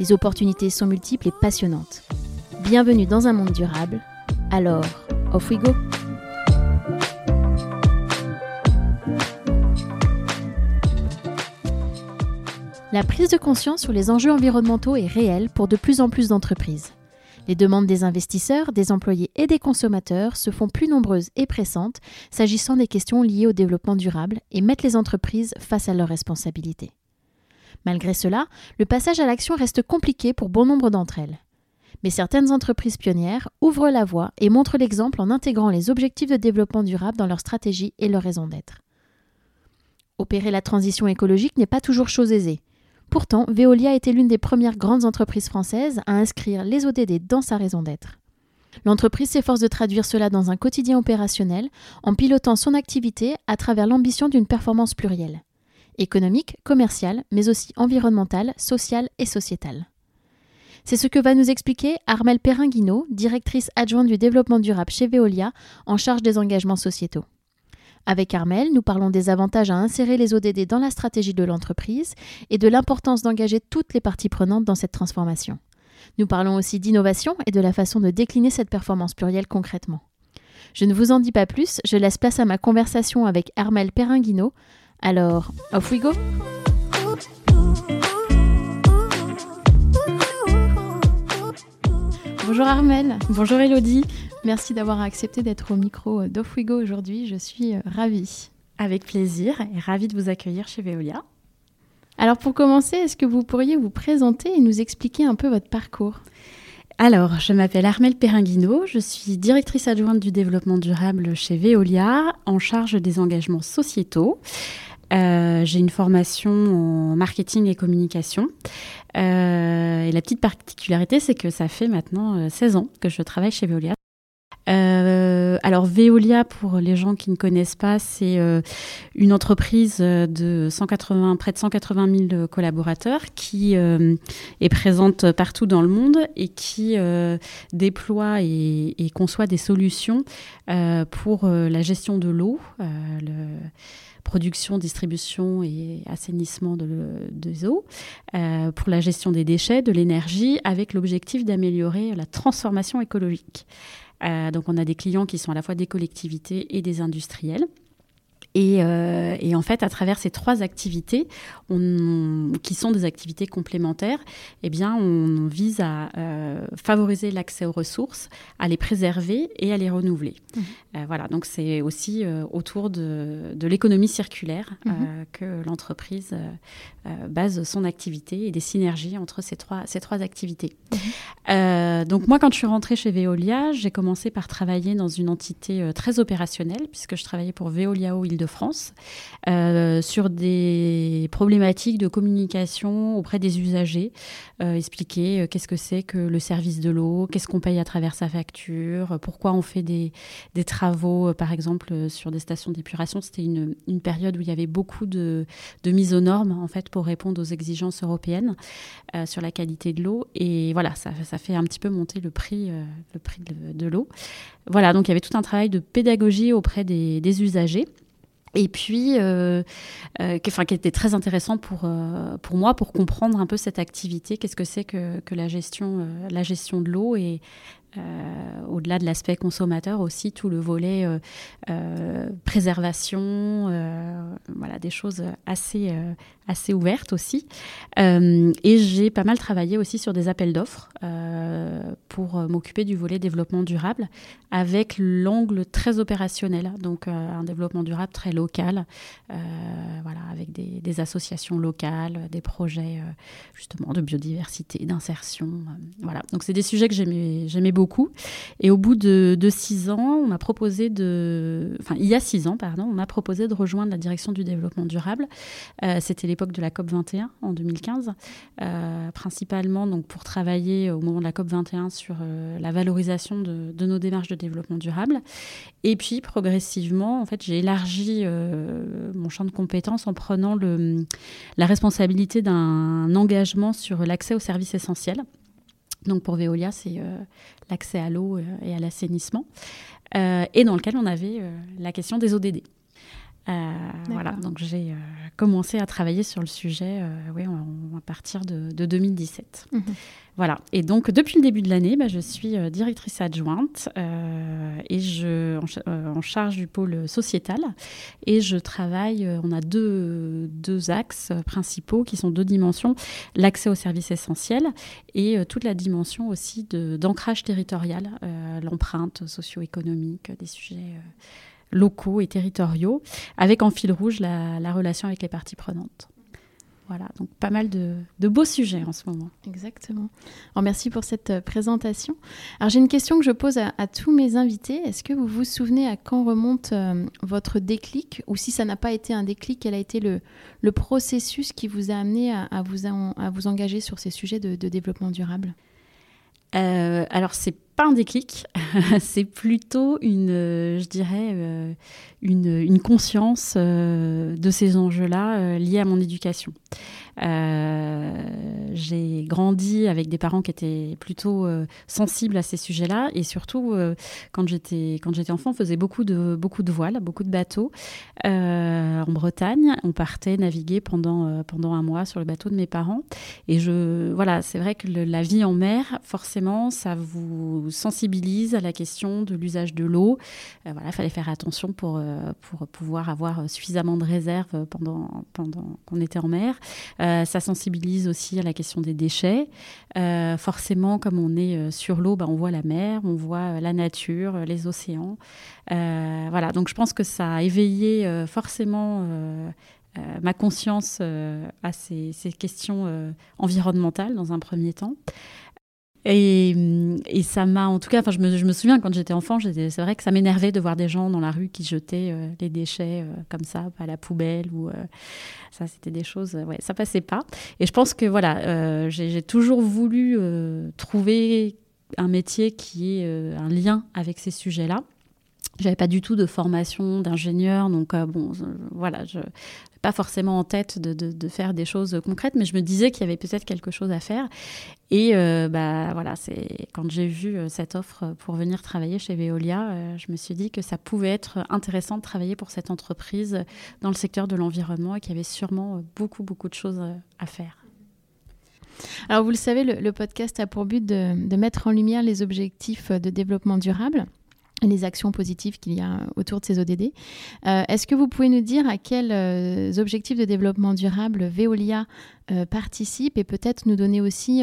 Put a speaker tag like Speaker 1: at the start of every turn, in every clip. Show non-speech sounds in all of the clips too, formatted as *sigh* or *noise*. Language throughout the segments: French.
Speaker 1: Les opportunités sont multiples et passionnantes. Bienvenue dans un monde durable. Alors, off we go! La prise de conscience sur les enjeux environnementaux est réelle pour de plus en plus d'entreprises. Les demandes des investisseurs, des employés et des consommateurs se font plus nombreuses et pressantes s'agissant des questions liées au développement durable et mettent les entreprises face à leurs responsabilités. Malgré cela, le passage à l'action reste compliqué pour bon nombre d'entre elles. Mais certaines entreprises pionnières ouvrent la voie et montrent l'exemple en intégrant les objectifs de développement durable dans leur stratégie et leur raison d'être. Opérer la transition écologique n'est pas toujours chose aisée. Pourtant, Veolia était l'une des premières grandes entreprises françaises à inscrire les ODD dans sa raison d'être. L'entreprise s'efforce de traduire cela dans un quotidien opérationnel en pilotant son activité à travers l'ambition d'une performance plurielle économique, commerciale, mais aussi environnementale, sociale et sociétale. C'est ce que va nous expliquer Armelle Perringuino, directrice adjointe du développement durable chez Veolia, en charge des engagements sociétaux. Avec Armel, nous parlons des avantages à insérer les ODD dans la stratégie de l'entreprise et de l'importance d'engager toutes les parties prenantes dans cette transformation. Nous parlons aussi d'innovation et de la façon de décliner cette performance plurielle concrètement. Je ne vous en dis pas plus, je laisse place à ma conversation avec Armel Perringuino. Alors, off we go Bonjour Armel.
Speaker 2: Bonjour Elodie.
Speaker 1: Merci d'avoir accepté d'être au micro d'Off We Go aujourd'hui. Je suis euh, ravie.
Speaker 2: Avec plaisir et ravie de vous accueillir chez Veolia.
Speaker 1: Alors pour commencer, est-ce que vous pourriez vous présenter et nous expliquer un peu votre parcours?
Speaker 2: Alors, je m'appelle Armelle Perringuino, je suis directrice adjointe du développement durable chez Veolia, en charge des engagements sociétaux. Euh, j'ai une formation en marketing et communication. Euh, et la petite particularité, c'est que ça fait maintenant 16 ans que je travaille chez Veolia. Euh, alors Veolia, pour les gens qui ne connaissent pas, c'est euh, une entreprise de 180, près de 180 000 collaborateurs qui euh, est présente partout dans le monde et qui déploie et, conçoit des solutions pour la gestion de l'eau, le production, distribution et assainissement de, eaux, pour la gestion des déchets, de l'énergie, avec l'objectif d'améliorer la transformation écologique. Euh, donc on a des clients qui sont à la fois des collectivités et des industriels. Euh, et, en fait, à travers ces trois activités, qui sont des activités complémentaires, eh bien, on vise à euh, favoriser l'accès aux ressources, à les préserver et à les renouveler. Mmh. voilà, donc c'est aussi autour de, l'économie circulaire mmh. que l'entreprise base son activité et des synergies entre ces trois, ces trois activités. Mmh. Euh, donc moi, quand je suis rentrée chez Veolia, j'ai commencé par travailler dans une entité euh, très opérationnelle, puisque je travaillais pour Veolia Eau Île-de-France, euh, sur des problématiques de communication auprès des usagers, expliquer qu'est-ce que c'est que le service de l'eau, qu'est-ce qu'on paye à travers sa facture, pourquoi on fait des, des travaux, par exemple, sur des stations d'épuration. C'était une, période où il y avait beaucoup de, de mise aux normes, en fait, pour répondre aux exigences européennes sur la qualité de l'eau. Et voilà, ça, fait un petit peu monter le prix, euh, le prix de, l'eau. Voilà, donc il y avait tout un travail de pédagogie auprès des, usagers. Et puis, euh, euh, qui, était très intéressant pour, pour moi, pour comprendre un peu cette activité, qu'est-ce que c'est que, que, la, gestion, la gestion de l'eau et euh, au-delà de l'aspect consommateur aussi, tout le volet euh, euh, préservation, voilà, des choses assez, assez ouvertes aussi. et j'ai pas mal travaillé aussi sur des appels d'offres pour m'occuper du volet développement durable avec l'angle très opérationnel, donc un développement durable très local, voilà, avec des, associations locales, des projets justement de biodiversité, d'insertion. voilà, donc c'est des sujets que j'aimais beaucoup Et au bout de, six ans, on m'a proposé de, enfin il y a six ans, pardon, on m'a proposé de rejoindre la direction du développement durable. C'était l'époque de la COP 21 en 2015, principalement donc pour travailler au moment de la COP 21 sur la valorisation de, nos démarches de développement durable. Et puis progressivement, en fait, j'ai élargi mon champ de compétences en prenant la responsabilité d'un engagement sur l'accès aux services essentiels. Donc pour Veolia, c'est euh, l'accès à l'eau euh, et à l'assainissement, euh, et dans lequel on avait la question des ODD. Voilà, donc j'ai commencé à travailler sur le sujet oui, à partir de, 2017. Voilà. Et donc, depuis le début de l'année, bah, je suis euh, directrice adjointe euh, et je, euh, en, charge du pôle sociétal. Et je travaille, on a deux, deux axes principaux qui sont deux dimensions l'accès aux services essentiels et toute la dimension aussi d'ancrage territorial, l'empreinte socio-économique des sujets locaux et territoriaux, avec en fil rouge la relation avec les parties prenantes. Voilà, donc pas mal de, beaux sujets en ce moment.
Speaker 1: Exactement. Alors merci pour cette euh, présentation. Alors j'ai une question que je pose à, tous mes invités. Est-ce que vous vous souvenez à quand remonte euh, votre déclic Ou si ça n'a pas été un déclic, quel a été le, le processus qui vous a amené à, vous, à vous engager sur ces sujets de, développement durable?
Speaker 2: Euh, Alors c'est pas un déclic, *laughs* c'est plutôt une, je dirais, une, conscience de ces enjeux-là liés à mon éducation. Euh, j'ai grandi avec des parents qui étaient plutôt euh, sensibles à ces sujets-là et surtout euh, quand j'étais quand j'étais enfant, on faisait beaucoup de beaucoup de voiles, beaucoup de bateaux en Bretagne. On partait naviguer pendant pendant un mois sur le bateau de mes parents et je voilà, c'est vrai que la vie en mer, forcément, ça vous sensibilise à la question de l'usage de l'eau. voilà, il fallait faire attention pour pour pouvoir avoir suffisamment de réserves pendant pendant qu'on était en mer. Euh, ça sensibilise aussi à la question des déchets. Euh, forcément, comme on est euh, sur l'eau, bah, on voit la mer, on voit la nature, les océans. voilà, donc je pense que ça a éveillé forcément ma conscience à ces questions environnementales dans un premier temps. Et, et, ça m'a, en tout cas, enfin, je me, je me souviens quand j'étais enfant, c'est vrai que ça m'énervait de voir des gens dans la rue qui jetaient euh, les déchets euh, comme ça à la poubelle ou euh, ça, c'était des choses, ouais, ça passait pas. Et je pense que voilà, j'ai toujours voulu trouver un métier qui ait un lien avec ces sujets-là. J'avais pas du tout de formation d'ingénieur, donc bon, voilà, je pas forcément en tête de, faire des choses concrètes, mais je me disais qu'il y avait peut-être quelque chose à faire. Et euh, bah voilà, c'est quand j'ai vu euh, cette offre pour venir travailler chez Veolia, euh, je me suis dit que ça pouvait être intéressant de travailler pour cette entreprise dans le secteur de l'environnement et qu'il y avait sûrement beaucoup beaucoup de choses à faire.
Speaker 1: Alors vous le savez, le, podcast a pour but de mettre en lumière les objectifs de développement durable les actions positives qu'il y a autour de ces ODD. Euh, est-ce que vous pouvez nous dire à quels euh, objectifs de développement durable Veolia euh, participe et peut-être nous donner aussi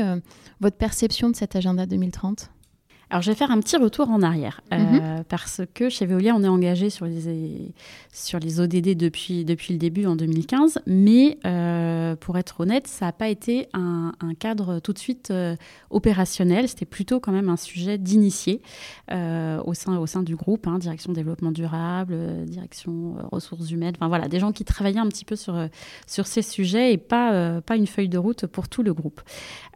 Speaker 1: votre perception de cet agenda 2030
Speaker 2: alors, je vais faire un petit retour en arrière, euh, mhm. parce que chez Veolia, on est engagé sur les, sur les ODD depuis, depuis le début, en 2015, mais euh, pour être honnête, ça n'a pas été un, cadre tout de suite euh, opérationnel, c'était plutôt quand même un sujet d'initié au, sein, au sein du groupe, hein, direction développement durable, direction ressources humaines, enfin voilà, des gens qui travaillaient un petit peu sur, sur ces sujets et pas, pas une feuille de route pour tout le groupe.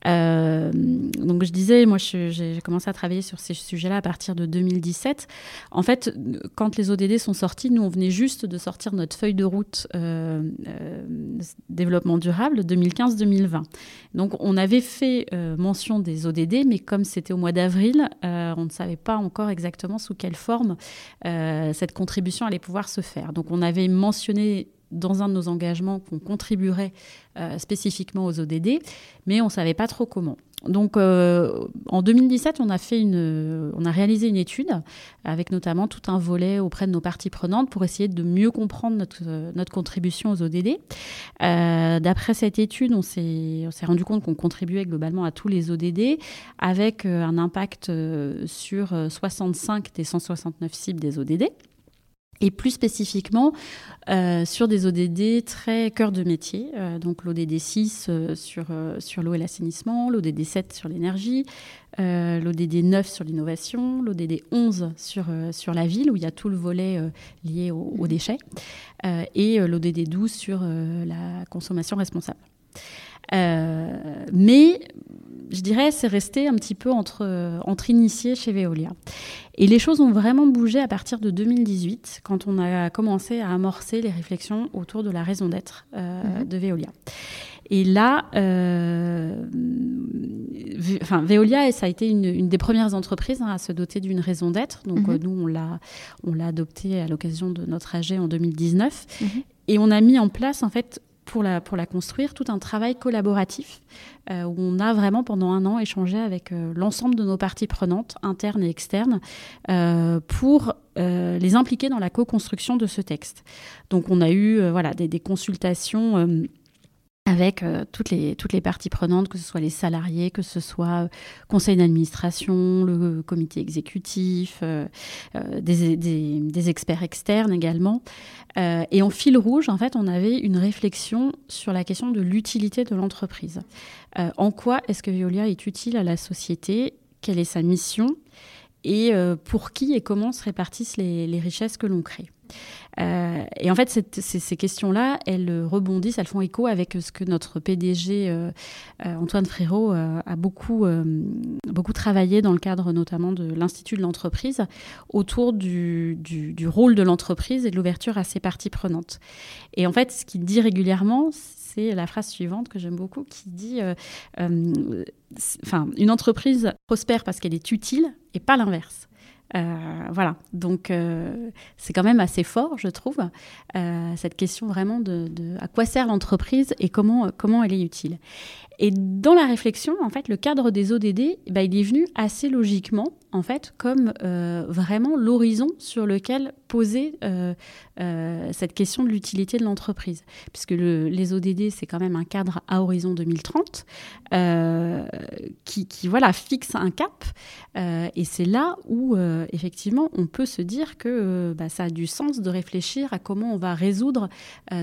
Speaker 2: donc, je disais, moi, j'ai commencé à travailler sur ces sujets-là à partir de 2017. En fait, quand les ODD sont sortis, nous, on venait juste de sortir notre feuille de route euh, euh, développement durable 2015-2020. Donc, on avait fait euh, mention des ODD, mais comme c'était au mois d'avril, on ne savait pas encore exactement sous quelle forme cette contribution allait pouvoir se faire. Donc, on avait mentionné dans un de nos engagements qu'on contribuerait spécifiquement aux ODD, mais on ne savait pas trop comment. Donc euh, en 2017, on a, fait une, on a réalisé une étude avec notamment tout un volet auprès de nos parties prenantes pour essayer de mieux comprendre notre, notre contribution aux ODD. Euh, d'après cette étude, on s'est rendu compte qu'on contribuait globalement à tous les ODD avec euh, un impact sur 65 des 169 cibles des ODD. Et plus spécifiquement euh, sur des ODD très cœur de métier, euh, donc l'ODD 6 euh, sur, sur l'eau et l'assainissement, l'ODD 7 sur l'énergie, l'ODD 9 sur l'innovation, l'ODD 11 sur, sur la ville, où il y a tout le volet lié aux déchets, et l'ODD 12 sur la consommation responsable. mais je dirais, c'est resté un petit peu entre, entre initiés chez Veolia. Et les choses ont vraiment bougé à partir de 2018, quand on a commencé à amorcer les réflexions autour de la raison d'être euh, mhm. de Veolia. Et là, euh, enfin, Veolia, ça a été une, des premières entreprises hein, à se doter d'une raison d'être. Donc, mhm. euh, nous, on l'a, on l'a adopté à l'occasion de notre AG en 2019. Mhm. Et on a mis en place, en fait, pour la, pour la construire, tout un travail collaboratif euh, où on a vraiment pendant un an échangé avec euh, l'ensemble de nos parties prenantes, internes et externes, euh, pour les impliquer dans la co-construction de ce texte. Donc on a eu voilà, des, des consultations avec euh, toutes, les, parties prenantes, que ce soit les salariés, que ce soit euh, conseil d'administration, le comité exécutif, euh, des, experts externes également. et en fil rouge, en fait, on avait une réflexion sur la question de l'utilité de l'entreprise. en quoi est-ce que Veolia est utile à la société? Quelle est sa mission? Et pour qui et comment se répartissent les richesses que l'on crée? Euh, et en fait, ces, questions-là, elles rebondissent, elles font écho avec ce que notre PDG euh, euh, Antoine Frérot a beaucoup, beaucoup travaillé dans le cadre notamment de l'Institut de l'entreprise autour du, du, rôle de l'entreprise et de l'ouverture à ses parties prenantes. Et en fait, ce qu'il dit régulièrement, c'est la phrase suivante que j'aime beaucoup qui dit enfin, une entreprise prospère parce qu'elle est utile et pas l'inverse. Euh, voilà, donc euh, c'est quand même assez fort, je trouve, euh, cette question vraiment de, de, à quoi sert l'entreprise et comment, comment elle est utile. Et dans la réflexion, en fait, le cadre des ODD, bah, il est venu assez logiquement, en fait, comme euh, vraiment l'horizon sur lequel poser euh, euh, cette question de l'utilité de l'entreprise. Puisque le, les ODD, c'est quand même un cadre à horizon 2030 qui, qui, voilà, fixe un cap. et c'est là où, effectivement, on peut se dire que bah, ça a du sens de réfléchir à comment on va résoudre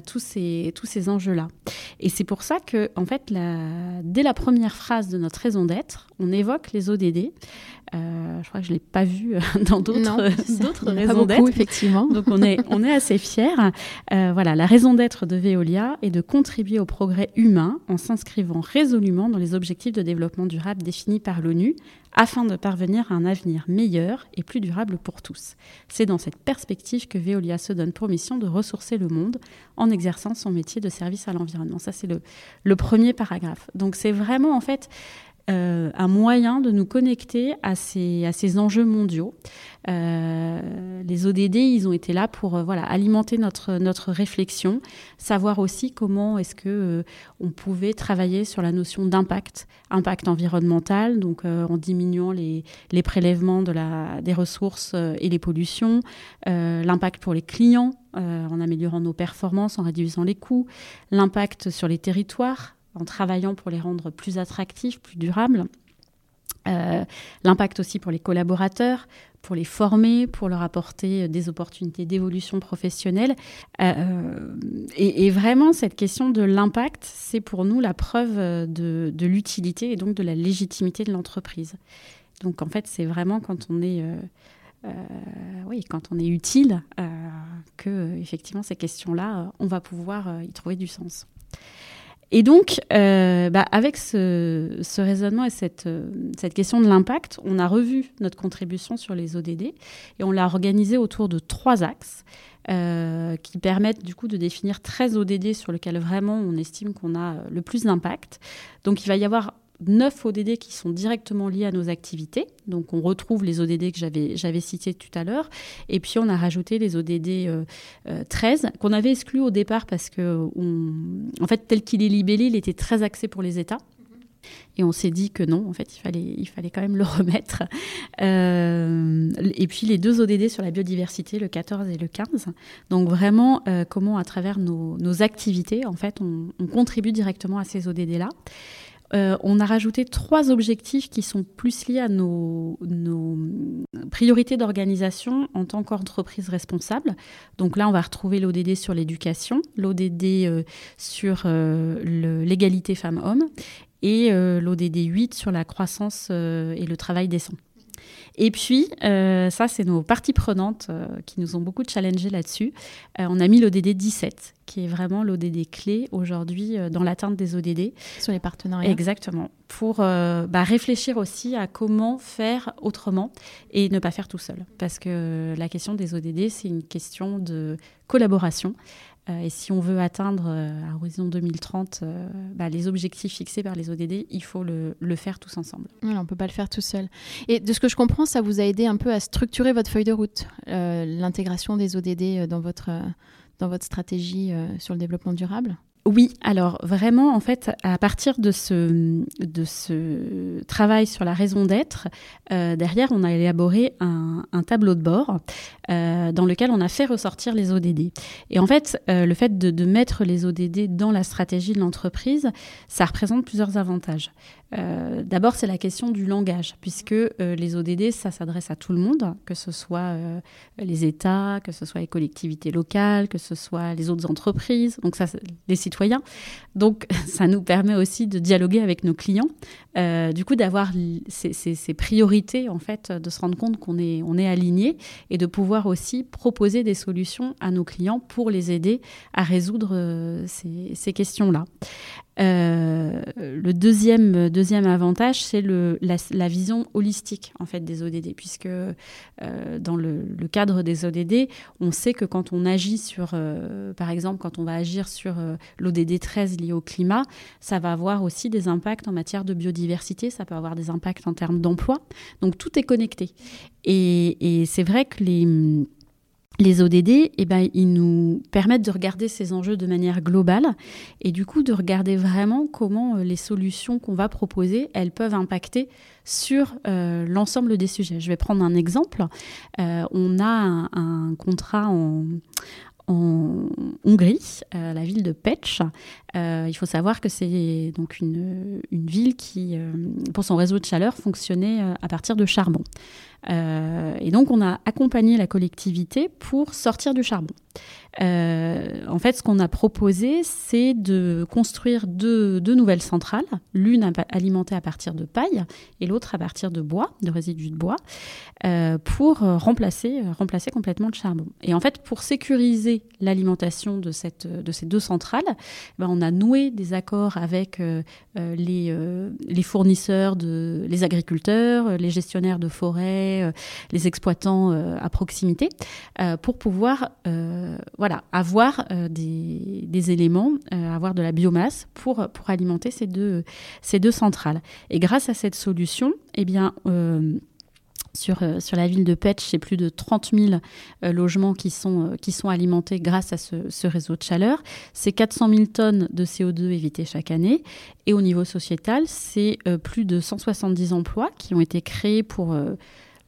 Speaker 2: tous ces, tous ces enjeux-là. Et c'est pour ça que, en fait, la dès la première phrase de notre raison d'être, on évoque les ODD. Euh, je crois que je ne l'ai pas vu euh, *laughs* dans d'autres *laughs* raisons d'être.
Speaker 1: effectivement.
Speaker 2: Donc on est, on est assez fiers. Euh, voilà, la raison d'être de Veolia est de contribuer au progrès humain en s'inscrivant résolument dans les objectifs de développement durable définis par l'ONU afin de parvenir à un avenir meilleur et plus durable pour tous. C'est dans cette perspective que Veolia se donne pour mission de ressourcer le monde en exerçant son métier de service à l'environnement. Ça, c'est le, le premier paragraphe. Donc c'est vraiment en fait euh, un moyen de nous connecter à ces, à ces enjeux mondiaux. Euh, les ODD, ils ont été là pour euh, voilà, alimenter notre, notre réflexion, savoir aussi comment est-ce que on pouvait travailler sur la notion d'impact, impact environnemental, donc en diminuant les, les prélèvements de la, des ressources et les pollutions, l'impact pour les clients, en améliorant nos performances, en réduisant les coûts, l'impact sur les territoires, en travaillant pour les rendre plus attractifs, plus durables. Euh, l'impact aussi pour les collaborateurs, pour les former, pour leur apporter des opportunités d'évolution professionnelle. Euh, et, vraiment, cette question de l'impact, c'est pour nous la preuve de, l'utilité et donc de la légitimité de l'entreprise. Donc en fait, c'est vraiment quand on est... Euh, oui, quand on est utile, que effectivement ces questions-là, on va pouvoir y trouver du sens. Et donc, euh, bah, avec ce, raisonnement et cette, euh, cette question de l'impact, on a revu notre contribution sur les ODD et on l'a organisée autour de trois axes euh, qui permettent du coup de définir 13 ODD sur lesquels vraiment on estime qu'on a le plus d'impact. Donc, il va y avoir neuf ODD qui sont directement liés à nos activités. Donc on retrouve les ODD que j'avais cités tout à l'heure. Et puis on a rajouté les ODD 13 euh, euh, qu'on avait exclus au départ parce que, en fait, tel qu'il est libellé, il était très axé pour les États. Et on s'est dit que non, en fait, il fallait, il fallait quand même le *laughs* remettre. Euh, et puis les deux ODD sur la biodiversité, le 14 et le 15. Donc vraiment, comment à travers nos, activités, en fait, on, on contribue directement à ces ODD-là. On a rajouté trois objectifs qui sont plus liés à nos, priorités d'organisation en tant qu'entreprise responsable. Donc là, on va retrouver l'ODD sur l'éducation, l'ODD sur l'égalité femmes-hommes et l'ODD 8 sur la croissance et le travail décent. Et puis, euh, ça, c'est nos parties prenantes euh, qui nous ont beaucoup challengé là-dessus. Euh, on a mis l'ODD 17, qui est vraiment l'ODD clé aujourd'hui dans l'atteinte des ODD.
Speaker 1: Sur les partenariats.
Speaker 2: Exactement. Pour bah, réfléchir aussi à comment faire autrement et ne pas faire tout seul. Parce que la question des ODD, c'est une question de collaboration. Euh, et si on veut atteindre euh, à horizon 2030 euh, bah, les objectifs fixés par les ODD, il faut le, faire tous ensemble.
Speaker 1: on ne peut pas le faire tout seul. Et de ce que je comprends, ça vous a aidé un peu à structurer votre feuille de route, l'intégration des ODD dans votre, dans votre stratégie sur le développement durable?
Speaker 2: Oui, alors vraiment, en fait, à partir de ce, travail sur la raison d'être, euh, derrière, on a élaboré un, tableau de bord euh, dans lequel on a fait ressortir les ODD. Et en fait, euh, le fait de, mettre les ODD dans la stratégie de l'entreprise, ça représente plusieurs avantages. D'abord, c'est la question du langage, puisque les ODD, ça s'adresse à tout le monde, que ce soit les États, que ce soit les collectivités locales, que ce soit les autres entreprises, donc ça, les citoyens. Donc, *laughs* ça nous permet aussi de dialoguer avec nos clients, du coup, d'avoir ces, priorités, en fait, de se rendre compte qu'on est, aligné et de pouvoir aussi proposer des solutions à nos clients pour les aider à résoudre ces questions-là. Euh, le deuxième, deuxième avantage, c'est la, la, vision holistique en fait des ODD, puisque euh, dans le, cadre des ODD, on sait que quand on agit sur, euh, par exemple, quand on va agir sur l'ODD 13 lié au climat, ça va avoir aussi des impacts en matière de biodiversité, ça peut avoir des impacts en termes d'emploi. Donc tout est connecté. Et, c'est vrai que les les ODD, eh ben, ils nous permettent de regarder ces enjeux de manière globale et du coup de regarder vraiment comment euh, les solutions qu'on va proposer, elles peuvent impacter sur euh, l'ensemble des sujets. Je vais prendre un exemple. Euh, on a un, contrat en, Hongrie, la ville de Pech. Il faut savoir que c'est donc une, une, ville qui, pour son réseau de chaleur, fonctionnait à partir de charbon. Euh, et donc, on a accompagné la collectivité pour sortir du charbon. Euh, en fait, ce qu'on a proposé, c'est de construire deux, nouvelles centrales, l'une alimentée à partir de paille et l'autre à partir de bois, de résidus de bois, euh, pour remplacer, remplacer complètement le charbon. Et en fait, pour sécuriser l'alimentation de, de ces deux centrales, ben, on a noué des accords avec les, les fournisseurs, les agriculteurs, les gestionnaires de forêts, les exploitants à proximité, pour pouvoir voilà, avoir euh, des, éléments, euh, avoir de la biomasse pour, alimenter ces deux, centrales. Et grâce à cette solution, eh bien, euh, sur, sur, la ville de Petch, c'est plus de 30 000 logements qui sont, qui sont alimentés grâce à ce, réseau de chaleur. C'est 400 000 tonnes de CO2 évitées chaque année. Et au niveau sociétal, c'est plus de 170 emplois qui ont été créés pour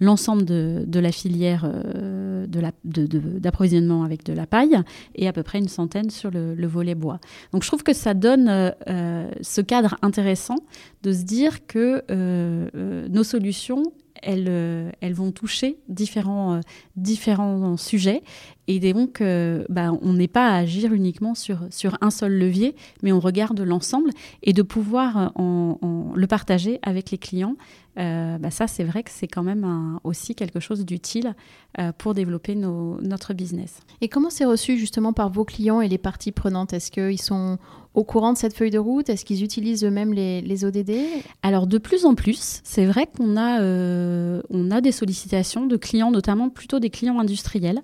Speaker 2: l'ensemble de, la filière euh, d'approvisionnement avec de la paille et à peu près une centaine sur le, volet bois. Donc je trouve que ça donne euh, euh, ce cadre intéressant de se dire que nos solutions, elles, elles, vont toucher différents, différents sujets. Et donc, bah, on n'est pas à agir uniquement sur, un seul levier, mais on regarde l'ensemble et de pouvoir le partager avec les clients euh, bah ça, c'est vrai que c'est quand même aussi quelque chose d'utile euh, pour développer notre business.
Speaker 1: Et comment c'est reçu justement par vos clients et les parties prenantes? Est-ce qu'ils sont au courant de cette feuille de route? Est-ce qu'ils utilisent eux-mêmes les, ODD
Speaker 2: Alors de plus en plus, c'est vrai qu'on a, euh, a des sollicitations de clients, notamment plutôt des clients industriels,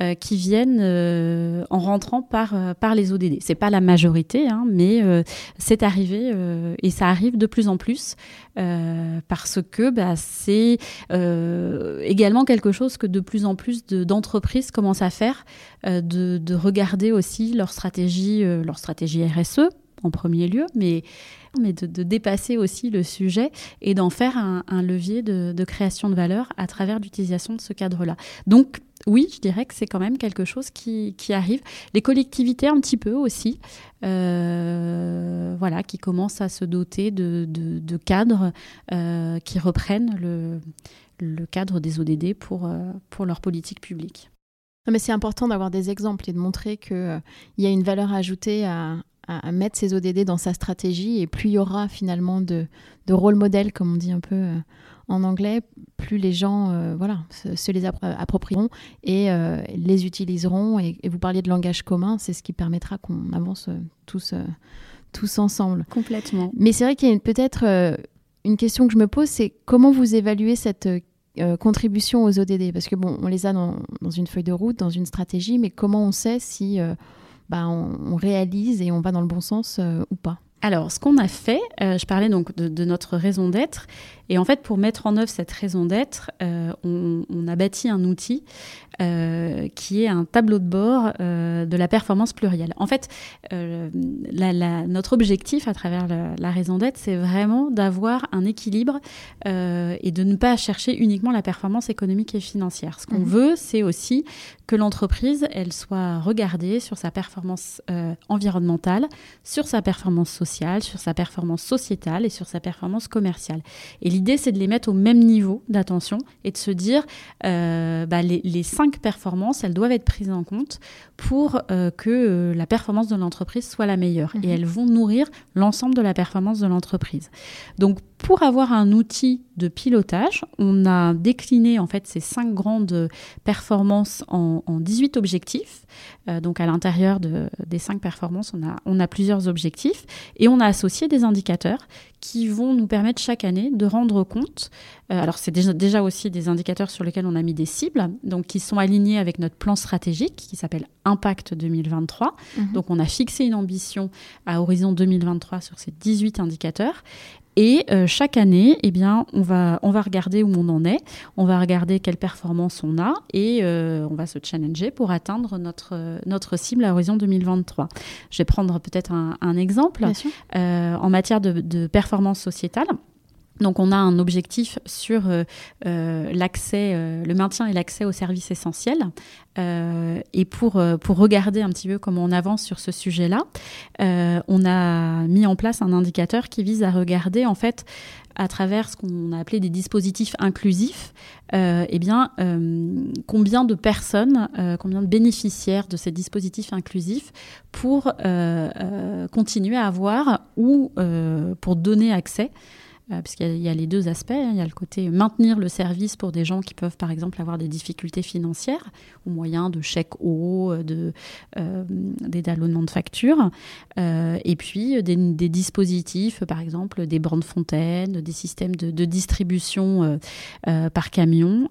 Speaker 2: euh, qui viennent euh, en rentrant par, par les ODD. C'est pas la majorité, hein, mais c'est arrivé et ça arrive de plus en plus parce que bah, c'est également quelque chose que de plus en plus d'entreprises commencent à faire, de, de, regarder aussi leur stratégie, leur stratégie RSE en premier lieu, mais, mais de, dépasser aussi le sujet et d'en faire un, levier de, création de valeur à travers l'utilisation de ce cadre-là. Donc, oui, je dirais que c'est quand même quelque chose qui, arrive. Les collectivités un petit peu aussi, euh, voilà, qui commencent à se doter de, cadres euh, qui reprennent le, cadre des ODD pour, euh, pour leur politique publique.
Speaker 1: Mais c'est important d'avoir des exemples et de montrer qu'il y a une valeur ajoutée à, mettre ces ODD dans sa stratégie et plus il y aura finalement de, de rôle modèle, comme on dit un peu en anglais, plus les gens euh, voilà, se, les approprieront et euh, les utiliseront. Et, vous parliez de langage commun, c'est ce qui permettra qu'on avance euh, tous, tous ensemble.
Speaker 2: Complètement.
Speaker 1: Mais c'est vrai qu'il y a peut-être une question que je me pose, c'est comment vous évaluez cette contribution aux ODD Parce que bon, on les a dans, une feuille de route, dans une stratégie, mais comment on sait si bah, on, réalise et on va dans le bon sens ou pas?
Speaker 2: Alors, ce qu'on a fait, je parlais donc de notre raison d'être, et en fait, pour mettre en œuvre cette raison d'être, euh, on, a bâti un outil euh, qui est un tableau de bord euh, de la performance plurielle. En fait, notre objectif à travers la, raison d'être, c'est vraiment d'avoir un équilibre et de ne pas chercher uniquement la performance économique et financière. Ce qu'on mhm. veut, c'est aussi que l'entreprise, elle soit regardée sur sa performance environnementale, sur sa performance sociale, sur sa performance sociétale et sur sa performance commerciale. Et l'idée, c'est de les mettre au même niveau d'attention et de se dire, euh, bah, les, cinq performances, elles doivent être prises en compte pour euh, que euh, la performance de l'entreprise soit la meilleure. Et mhm. elles vont nourrir l'ensemble de la performance de l'entreprise. Donc, pour avoir un outil de pilotage, on a décliné en fait ces cinq grandes performances en, 18 objectifs. donc, à l'intérieur de, des cinq performances, on a, on a plusieurs objectifs et on a associé des indicateurs qui vont nous permettre chaque année de rendre compte. Euh, alors c'est déjà, déjà, aussi des indicateurs sur lesquels on a mis des cibles, donc qui sont alignés avec notre plan stratégique qui s'appelle Impact 2023. Mhm. Donc on a fixé une ambition à horizon 2023 sur ces 18 indicateurs. Et euh, chaque année, eh bien, on va, on va regarder où on en est, on va regarder quelle performance on a et euh, on va se challenger pour atteindre notre, notre cible à horizon 2023. Je vais prendre peut-être un, un, exemple. en matière de, performance sociétale. Donc on a un objectif sur euh, euh, l'accès, euh, le maintien et l'accès aux services essentiels. et pour, regarder un petit peu comment on avance sur ce sujet-là, on a mis en place un indicateur qui vise à regarder en fait à travers ce qu'on a appelé des dispositifs inclusifs, eh bien, combien de personnes, combien de bénéficiaires de ces dispositifs inclusifs pour continuer à avoir ou pour donner accès euh, puisqu'il y, a les deux aspects. Hein. Il y a le côté maintenir le service pour des gens qui peuvent, par exemple, avoir des difficultés financières au moyen de chèques eau, de, euh, des de factures, euh, et puis des, dispositifs, par exemple, des bornes fontaines, des systèmes de, distribution par camion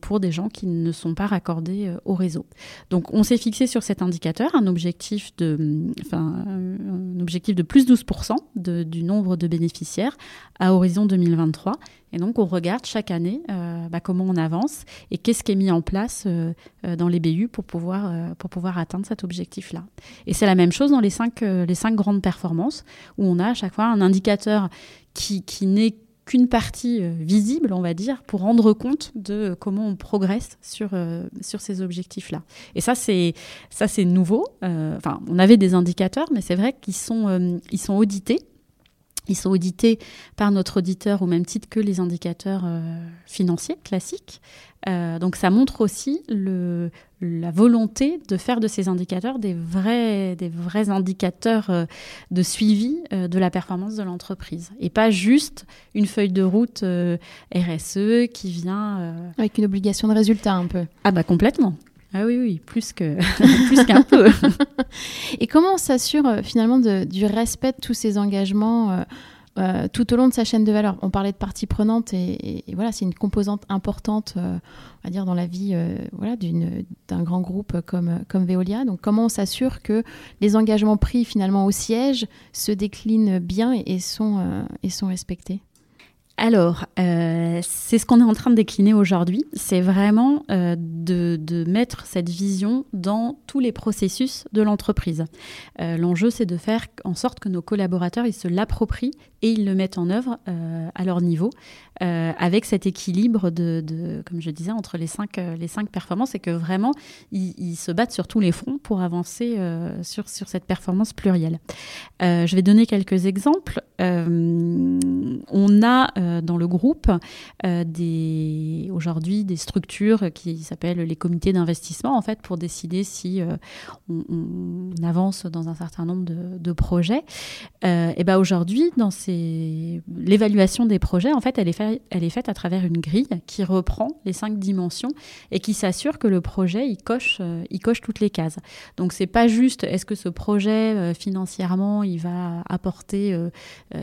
Speaker 2: pour des gens qui ne sont pas raccordés au réseau. Donc, on s'est fixé sur cet indicateur un objectif de, enfin, un objectif de plus 12% de, du nombre de bénéficiaires à horizon 2023. Et donc, on regarde chaque année euh, bah, comment on avance et qu'est-ce qui est mis en place euh, euh, dans les BU pour pouvoir, pour pouvoir atteindre cet objectif-là. Et c'est la même chose dans les cinq, les cinq grandes performances où on a à chaque fois un indicateur qui, qui n'est qu'une partie visible, on va dire, pour rendre compte de comment on progresse sur, sur ces objectifs-là. Et ça, c'est ça c'est nouveau. Enfin, on avait des indicateurs, mais c'est vrai qu'ils sont, sont audités ils sont audités par notre auditeur au même titre que les indicateurs euh, financiers classiques. Euh, donc ça montre aussi le, la volonté de faire de ces indicateurs des vrais, des vrais indicateurs euh, de suivi de la performance de l'entreprise. Et pas juste une feuille de route RSE qui vient...
Speaker 1: Avec une obligation de résultat un peu.
Speaker 2: Ah bah complètement. Ah oui, oui, plus *laughs* qu'un peu. *laughs*
Speaker 1: Et comment on s'assure euh, finalement du respect de tous ces engagements euh, euh, tout au long de sa chaîne de valeur? On parlait de parties prenantes et, voilà, c'est une composante importante, on va dire, dans la vie voilà, d'un grand groupe comme, comme Veolia. Donc comment on s'assure que les engagements pris finalement au siège se déclinent bien et, sont, et sont respectés?
Speaker 2: Alors, euh, c'est ce qu'on est en train de décliner aujourd'hui. C'est vraiment euh, de, mettre cette vision dans tous les processus de l'entreprise. Euh, l'enjeu, c'est de faire en sorte que nos collaborateurs ils se l'approprient et ils le mettent en œuvre à leur niveau euh, avec cet équilibre de, comme je disais, entre les cinq, euh, les cinq performances et que vraiment, ils, se battent sur tous les fronts pour avancer euh, sur, sur cette performance plurielle. je vais donner quelques exemples. on a dans le groupe des, aujourd'hui des structures qui s'appellent les comités d'investissement, en fait, pour décider si on, avance dans un certain nombre de, de projets. et ben aujourd'hui, dans l'évaluation des projets, en fait, elle est faite elle est faite à travers une grille qui reprend les cinq dimensions et qui s'assure que le projet il coche, euh, il coche toutes les cases. Donc c'est pas juste est-ce que ce projet euh, financièrement il va apporter, euh,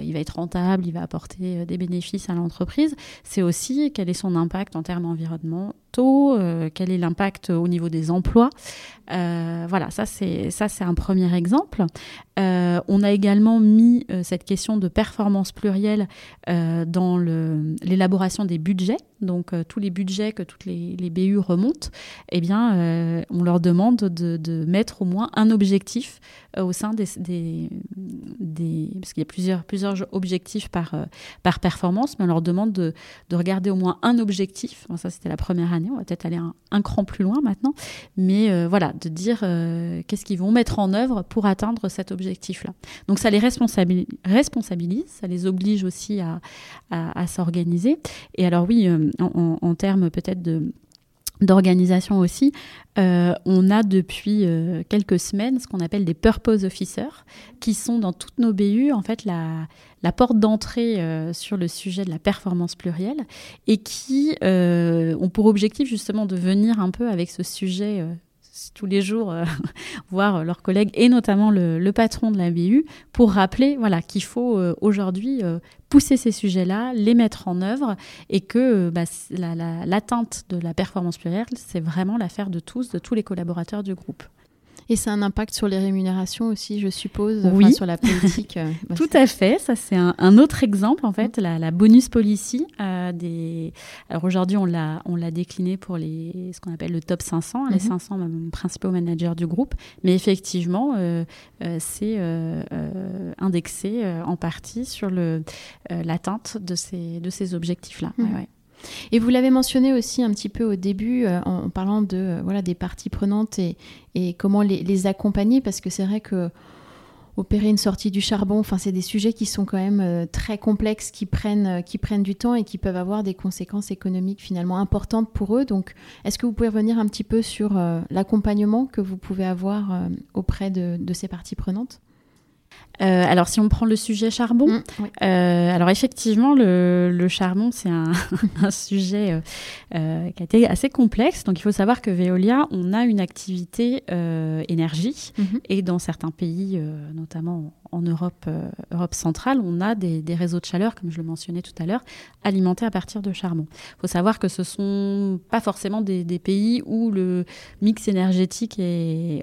Speaker 2: il va être rentable, il va apporter des bénéfices à l'entreprise. C'est aussi quel est son impact en termes environnementaux, quel est l'impact au niveau des emplois. voilà, ça c'est ça c'est un premier exemple. on a également mis cette question de performance plurielle dans le l'élaboration des budgets, donc euh, tous les budgets que toutes les, BU remontent, eh bien, euh, on leur demande de, mettre au moins un objectif euh, au sein des, des, parce qu'il y a plusieurs, plusieurs objectifs par, par performance, mais on leur demande de, regarder au moins un objectif. ça, c'était la première année. On va peut-être aller un, cran plus loin maintenant, mais voilà, de dire qu'est-ce qu'ils vont mettre en œuvre pour atteindre cet objectif-là. Donc, ça les responsabilise, ça les oblige aussi à, à s'organiser. Et alors oui, euh, en, termes peut-être de d'organisation aussi, euh, on a depuis euh, quelques semaines ce qu'on appelle des purpose officers, qui sont dans toutes nos BU en fait la, la porte d'entrée sur le sujet de la performance plurielle et qui ont pour objectif justement de venir un peu avec ce sujet tous les jours euh, *laughs* voir leurs collègues et notamment le, patron de la BU pour rappeler voilà, qu'il faut euh, aujourd'hui euh, pousser ces sujets-là, les mettre en œuvre et que bah, l'atteinte de la performance plurielle, c'est vraiment l'affaire de tous, de tous les collaborateurs du groupe.
Speaker 1: Et ça a un impact sur les rémunérations aussi, je suppose,
Speaker 2: oui.
Speaker 1: sur la politique. Euh, *laughs*
Speaker 2: bah, Tout à fait. Ça, c'est un, autre exemple, en fait, la, bonus policy. Euh, des... Alors aujourd'hui, on l'a, on l'a décliné pour les, ce qu'on appelle le top 500, les 500 mhm. principaux managers du groupe. Mais effectivement, euh, c'est indexé en partie sur le, l'atteinte de ces, de ces objectifs-là.
Speaker 1: Mhm. Et vous l'avez mentionné aussi un petit peu au début euh, en, parlant de euh, voilà des parties prenantes et, comment les, accompagner parce que c'est vrai que opérer une sortie du charbon, enfin c'est des sujets qui sont quand même euh, très complexes, qui prennent qui prennent du temps et qui peuvent avoir des conséquences économiques finalement importantes pour eux. Donc est-ce que vous pouvez revenir un petit peu sur l'accompagnement que vous pouvez avoir auprès de ces parties prenantes?
Speaker 2: Euh, alors, si on prend le sujet charbon, mm, euh, alors effectivement, le, charbon, c'est un, *laughs* sujet euh, qui a été assez complexe. Donc, il faut savoir que Veolia, on a une activité énergie mm-hmm. et dans certains pays, notamment en Europe, Europe centrale, on a des, réseaux de chaleur, comme je le mentionnais tout à l'heure, alimentés à partir de charbon. Il faut savoir que ce ne sont pas forcément des, pays où le mix énergétique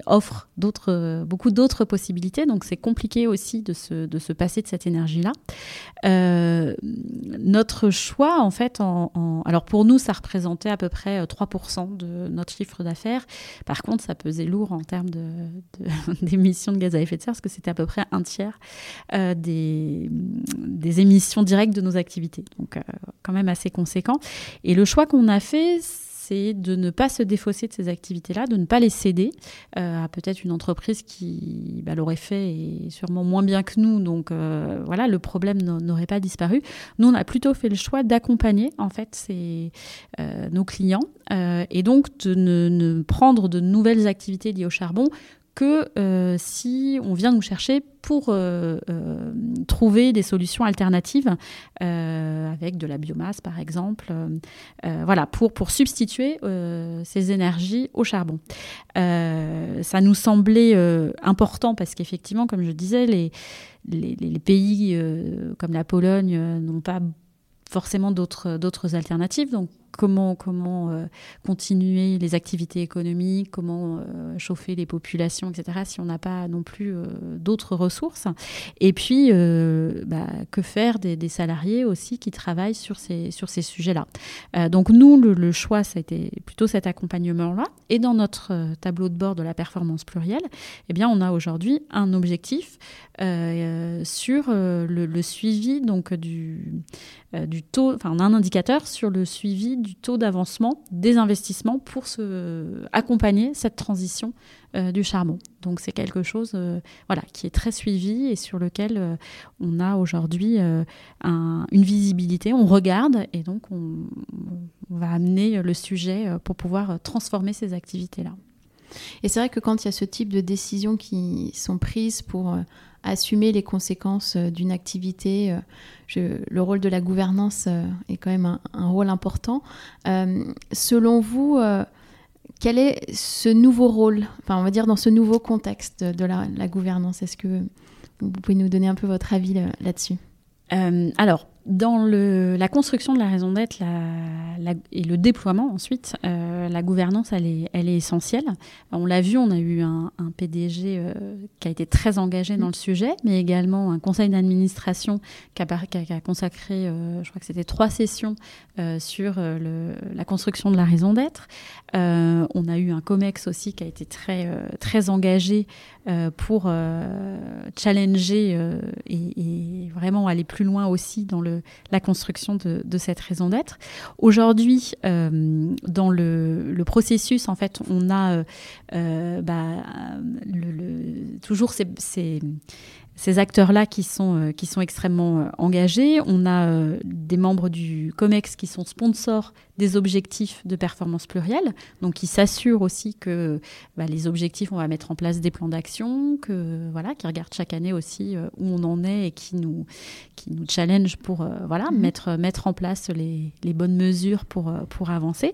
Speaker 2: offre beaucoup d'autres possibilités, donc c'est compliqué aussi de se, passer de cette énergie-là. Euh, notre choix, en fait, alors pour nous, ça représentait à peu près 3% euh, de notre chiffre d'affaires. Par contre, ça pesait lourd en termes *laughs* d'émissions de, de gaz à effet de serre, parce que c'était à peu près un tiers euh, des, des, émissions directes de nos activités. Donc, quand même assez conséquent. Et le choix qu'on a fait, c'est de ne pas se défausser de ces activités-là, de ne pas les céder euh, à peut-être une entreprise qui bah, l'aurait fait et sûrement moins bien que nous. Donc voilà, le problème n'aurait pas disparu. Nous, on a plutôt fait le choix d'accompagner en fait ces, nos clients et donc de ne, prendre de nouvelles activités liées au charbon que euh, si on vient nous chercher pour euh, euh, trouver des solutions alternatives avec de la biomasse par exemple, voilà, pour, pour substituer ces énergies au charbon. ça nous semblait important parce qu'effectivement, comme je disais, les, les, pays comme la Pologne n'ont pas forcément d'autres alternatives. Donc comment, euh, continuer les activités économiques, comment euh, chauffer les populations, etc., si on n'a pas non plus euh, d'autres ressources. Et puis, bah, que faire des, salariés aussi qui travaillent sur ces, sujets-là? donc, nous, le, choix, ça a été plutôt cet accompagnement-là. Et dans notre tableau de bord de la performance plurielle, eh bien, on a aujourd'hui un objectif sur le, suivi donc, du taux, enfin, un indicateur sur le suivi du taux d'avancement des investissements pour se, accompagner cette transition euh, du charbon. Donc c'est quelque chose euh, voilà, qui est très suivi et sur lequel euh, on a aujourd'hui un, une visibilité, on regarde et donc on, on, va amener le sujet pour pouvoir transformer ces activités-là.
Speaker 1: Et c'est vrai que quand il y a ce type de décisions qui sont prises pour assumer les conséquences euh, d'une activité. Euh, le rôle de la gouvernance euh, est quand même un, rôle important. selon vous, quel est ce nouveau rôle, enfin on va dire dans ce nouveau contexte de la, gouvernance? Est-ce que vous pouvez nous donner un peu votre avis là-dessus?
Speaker 2: Alors, dans la construction de la raison d'être et le déploiement ensuite, euh, la gouvernance, elle est, elle est essentielle. On l'a vu, on a eu un, PDG euh, qui a été très engagé dans le sujet, mais également un conseil d'administration qui, a, consacré, euh, je crois que c'était trois sessions sur la construction de la raison d'être. on a eu un COMEX aussi qui a été très, engagé pour challenger et, vraiment aller plus loin aussi dans le la construction de, cette raison d'être. Aujourd'hui, euh, dans le, processus, en fait, on a euh, euh, bah, toujours ces, ces acteurs-là qui sont, euh, qui sont extrêmement euh, engagés. On a euh, des membres du COMEX qui sont sponsors des objectifs de performance plurielle, donc qui s'assurent aussi que bah, les objectifs, on va mettre en place des plans d'action, que voilà, qui regardent chaque année aussi où on en est et qui nous, qui nous challenge pour voilà, mhm. mettre, mettre en place les, les bonnes mesures pour, pour avancer.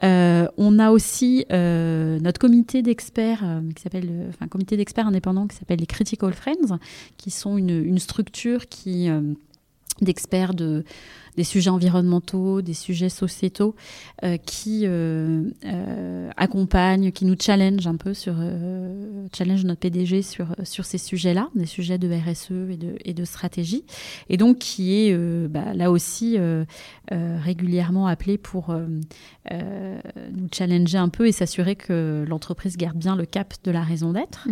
Speaker 2: on a aussi notre comité d'experts qui s'appelle, enfin comité d'experts indépendants qui s'appelle les Critical Friends, qui sont une, structure qui euh, d'experts de, des sujets environnementaux, des sujets sociétaux, euh, qui euh, accompagnent, qui nous challenge un peu sur, challenge notre PDG sur, sur ces sujets-là, des sujets de RSE et de, et de stratégie, et donc qui est bah, là aussi régulièrement appelé pour nous challenger un peu et s'assurer que l'entreprise garde bien le cap de la raison d'être.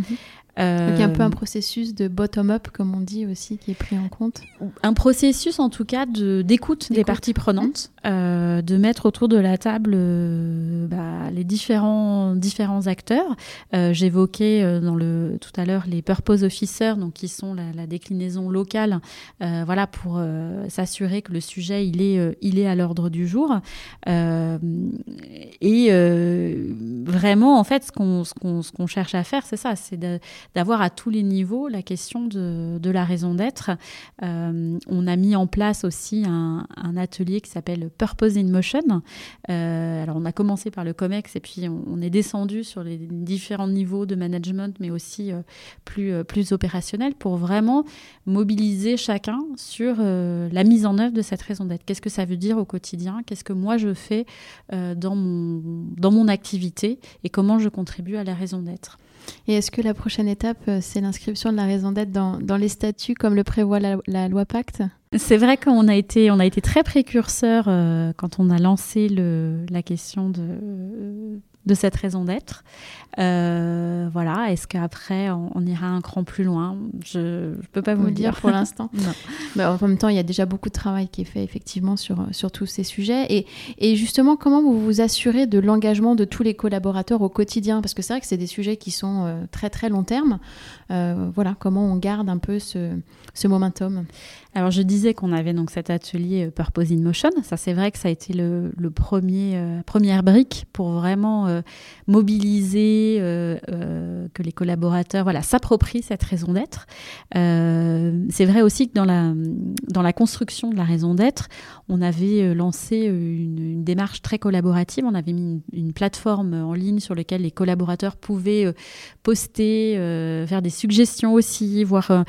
Speaker 2: Mhm.
Speaker 1: Donc il y a un peu un euh, processus de bottom-up, comme on dit aussi, qui est pris en compte.
Speaker 2: Un processus, en tout cas, d'écoute des parties prenantes, mmh. euh, de mettre autour de la table euh, bah, les différents, différents acteurs. J'évoquais dans le tout à l'heure les purpose officers, donc qui sont la, déclinaison locale, voilà, pour s'assurer que le sujet il est, il est à l'ordre du jour. et vraiment, en fait, ce qu'on ce qu'on cherche à faire, c'est ça, c'est d'avoir à tous les niveaux la question de, la raison d'être. Euh, on a mis en place aussi un, atelier qui s'appelle Purpose in Motion. Euh, alors on a commencé par le COMEX et puis on, est descendu sur les différents niveaux de management, mais aussi euh, plus, opérationnel pour vraiment mobiliser chacun sur la mise en œuvre de cette raison d'être. Qu'est-ce que ça veut dire au quotidien? Qu'est-ce que moi je fais dans mon activité et comment je contribue à la raison d'être?
Speaker 1: Et est-ce que la prochaine étape, euh, c'est l'inscription de la raison d'être dans, les statuts comme le prévoit la, loi Pacte?
Speaker 2: C'est vrai qu'on a été, on a été très précurseur euh, quand on a lancé le, la question de, de cette raison d'être. Euh, voilà, est-ce qu'après on, ira un cran plus loin? Je ne peux pas vous le dire.
Speaker 1: pour l'instant. *laughs* en même temps, il y a déjà beaucoup de travail qui est fait effectivement sur, sur tous ces sujets. Et, et justement, comment vous vous assurez de l'engagement de tous les collaborateurs au quotidien? Parce que c'est vrai que c'est des sujets qui sont euh, très très long terme. Euh, voilà, comment on garde un peu ce, ce momentum?
Speaker 2: Alors je disais qu'on avait donc cet atelier Purpose in Motion. Ça c'est vrai que ça a été le, premier première brique pour vraiment mobiliser, que les collaborateurs voilà, s'approprient cette raison d'être. c'est vrai aussi que dans la construction de la raison d'être, on avait lancé une, démarche très collaborative. On avait mis une, plateforme en ligne sur laquelle les collaborateurs pouvaient poster, faire des suggestions aussi, voir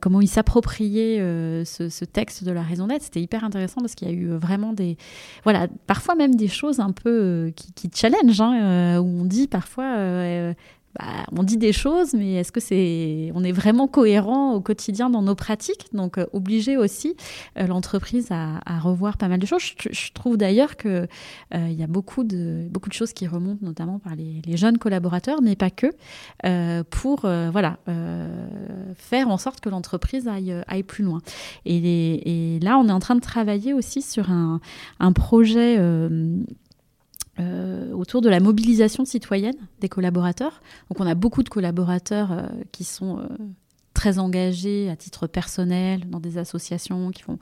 Speaker 2: comment ils s'appropriaient ce, texte de la raison d'être. C'était hyper intéressant parce qu'il y a eu vraiment des, voilà, parfois même des choses un peu euh, qui, qui challenge, hein, euh, où on dit parfois, euh, bah, on dit des choses, mais est-ce que c'est, on est vraiment cohérent au quotidien dans nos pratiques? Donc, euh, obligé aussi l'entreprise à, revoir pas mal de choses. Je, trouve d'ailleurs que il y a beaucoup de choses qui remontent, notamment par les, jeunes collaborateurs, mais pas que, pour voilà faire en sorte que l'entreprise aille plus loin. Et, et, là, on est en train de travailler aussi sur un, un projet euh, autour de la mobilisation citoyenne des collaborateurs. Donc on a beaucoup de collaborateurs euh, qui sont euh, très engagés à titre personnel dans des associations qui font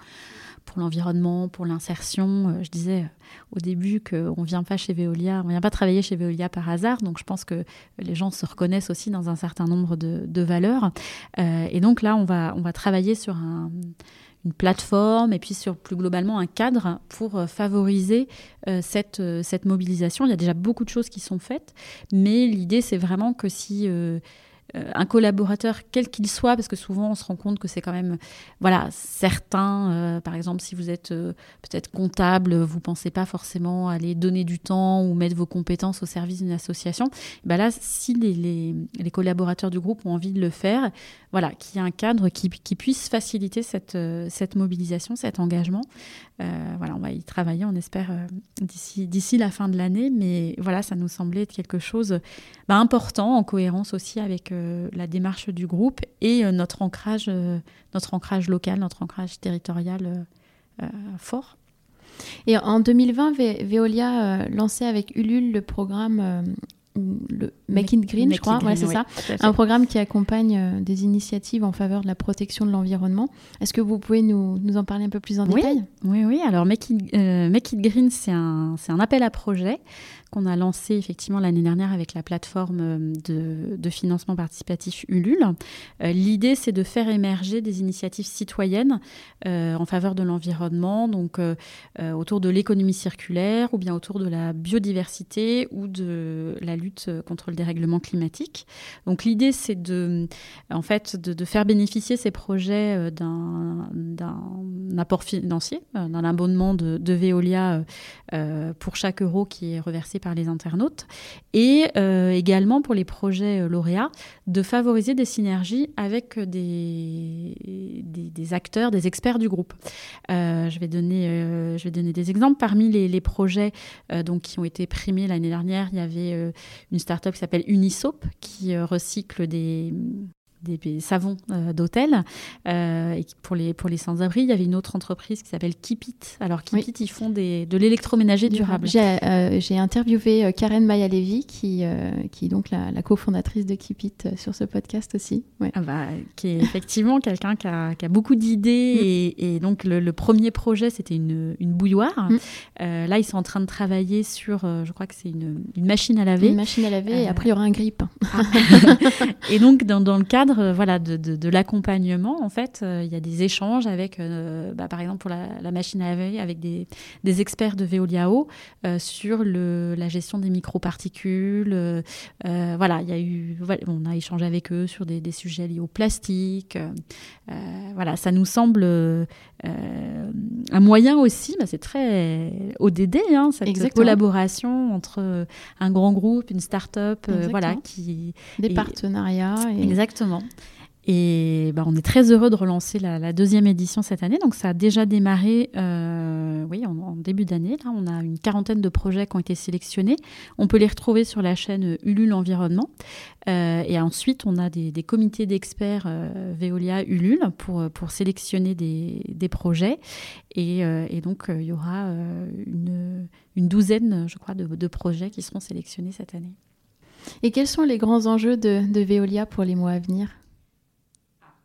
Speaker 2: pour l'environnement, pour l'insertion. je disais au début qu'on ne vient pas chez Veolia, on vient pas travailler chez Veolia par hasard, donc je pense que les gens se reconnaissent aussi dans un certain nombre de, de valeurs. et donc là, on va, on va travailler sur un une plateforme et puis sur plus globalement un cadre pour euh, favoriser euh, cette, euh, cette mobilisation. Il y a déjà beaucoup de choses qui sont faites, mais l'idée c'est vraiment que si un collaborateur, quel qu'il soit, parce que souvent on se rend compte que c'est quand même, voilà, certains, euh, par exemple, si vous êtes euh, peut-être comptable, vous pensez pas forcément aller donner du temps ou mettre vos compétences au service d'une association. Ben là, si les, collaborateurs du groupe ont envie de le faire, voilà, qu'il y ait un cadre qui, puisse faciliter cette mobilisation, cet engagement. Voilà, on va y travailler, on espère, d'ici d'ici la fin de l'année, mais voilà, ça nous semblait être quelque chose bah, important, en cohérence aussi avec euh, la démarche du groupe et euh, notre, ancrage, euh, notre ancrage local, notre ancrage territorial fort.
Speaker 1: Et en 2020, Veolia lançait avec Ulule le programme le Make It Green, je crois, c'est ça, un programme qui accompagne des initiatives en faveur de la protection de l'environnement. Est-ce que vous pouvez nous, nous, en parler un peu plus en détail?
Speaker 2: Oui, oui. Alors Make It, Make It Green, c'est un, un, appel à projet qu'on a lancé effectivement l'année dernière avec la plateforme euh, de, financement participatif Ulule. Euh, l'idée, c'est de faire émerger des initiatives citoyennes euh, en faveur de l'environnement, donc autour de l'économie circulaire ou bien autour de la biodiversité ou de la lutte contre le dérèglement climatique. Donc l'idée, c'est de, en fait, de, faire bénéficier ces projets d'un apport financier, d'un abonnement de, de Veolia pour chaque euro qui est reversé par les internautes, et euh, également pour les projets euh, lauréats, de favoriser des synergies avec des, des, acteurs, des experts du groupe. Euh, je, vais donner, je vais donner des exemples. Parmi les, les projets donc, qui ont été primés l'année dernière, il y avait une start-up qui s'appelle Unisop, qui recycle des, des, savons euh, d'hôtel. Euh, pour les, pour les sans-abri, il y avait une autre entreprise qui s'appelle Kipit. Alors, Kipit, ils font des, de l'électroménager durable.
Speaker 1: Euh, j'ai interviewé Karen Maya-Levy, qui, qui est donc la, cofondatrice de Kipit sur ce podcast aussi.
Speaker 2: Ah bah, qui est effectivement *laughs* quelqu'un qui a, qui a, beaucoup d'idées. Mm. Et, donc, le, premier projet, c'était une, une, bouilloire. Mm. là, ils sont en train de travailler sur, je crois que c'est une, une, machine à laver.
Speaker 1: Une machine à laver, et après, il y aura un grip.
Speaker 2: Ah. *laughs* et donc, dans, dans le cadre euh, voilà, de, l'accompagnement, en fait, euh, il y a des échanges avec, euh, bah, par exemple, pour la, machine à laver, avec des, experts de Veolia Eau sur le, la gestion des microparticules. voilà, il y a eu, on a échangé avec eux sur des, sujets liés au plastique. voilà, ça nous semble un moyen aussi, bah, c'est très ODD, hein, cette collaboration entre un grand groupe, une start-up, voilà, qui
Speaker 1: des partenariats.
Speaker 2: Exactement. Et bah, on est très heureux de relancer la, deuxième édition cette année. Donc ça a déjà démarré euh, oui, en, début d'année. Là, on a une quarantaine de projets qui ont été sélectionnés. On peut les retrouver sur la chaîne Ulule Environnement. Euh, et ensuite, on a des, comités d'experts euh, Veolia Ulule pour, pour sélectionner des, des projets. Et, donc, il y aura une, une, douzaine, je crois, de projets qui seront sélectionnés cette année.
Speaker 1: Et quels sont les grands enjeux de, de Veolia pour les mois à venir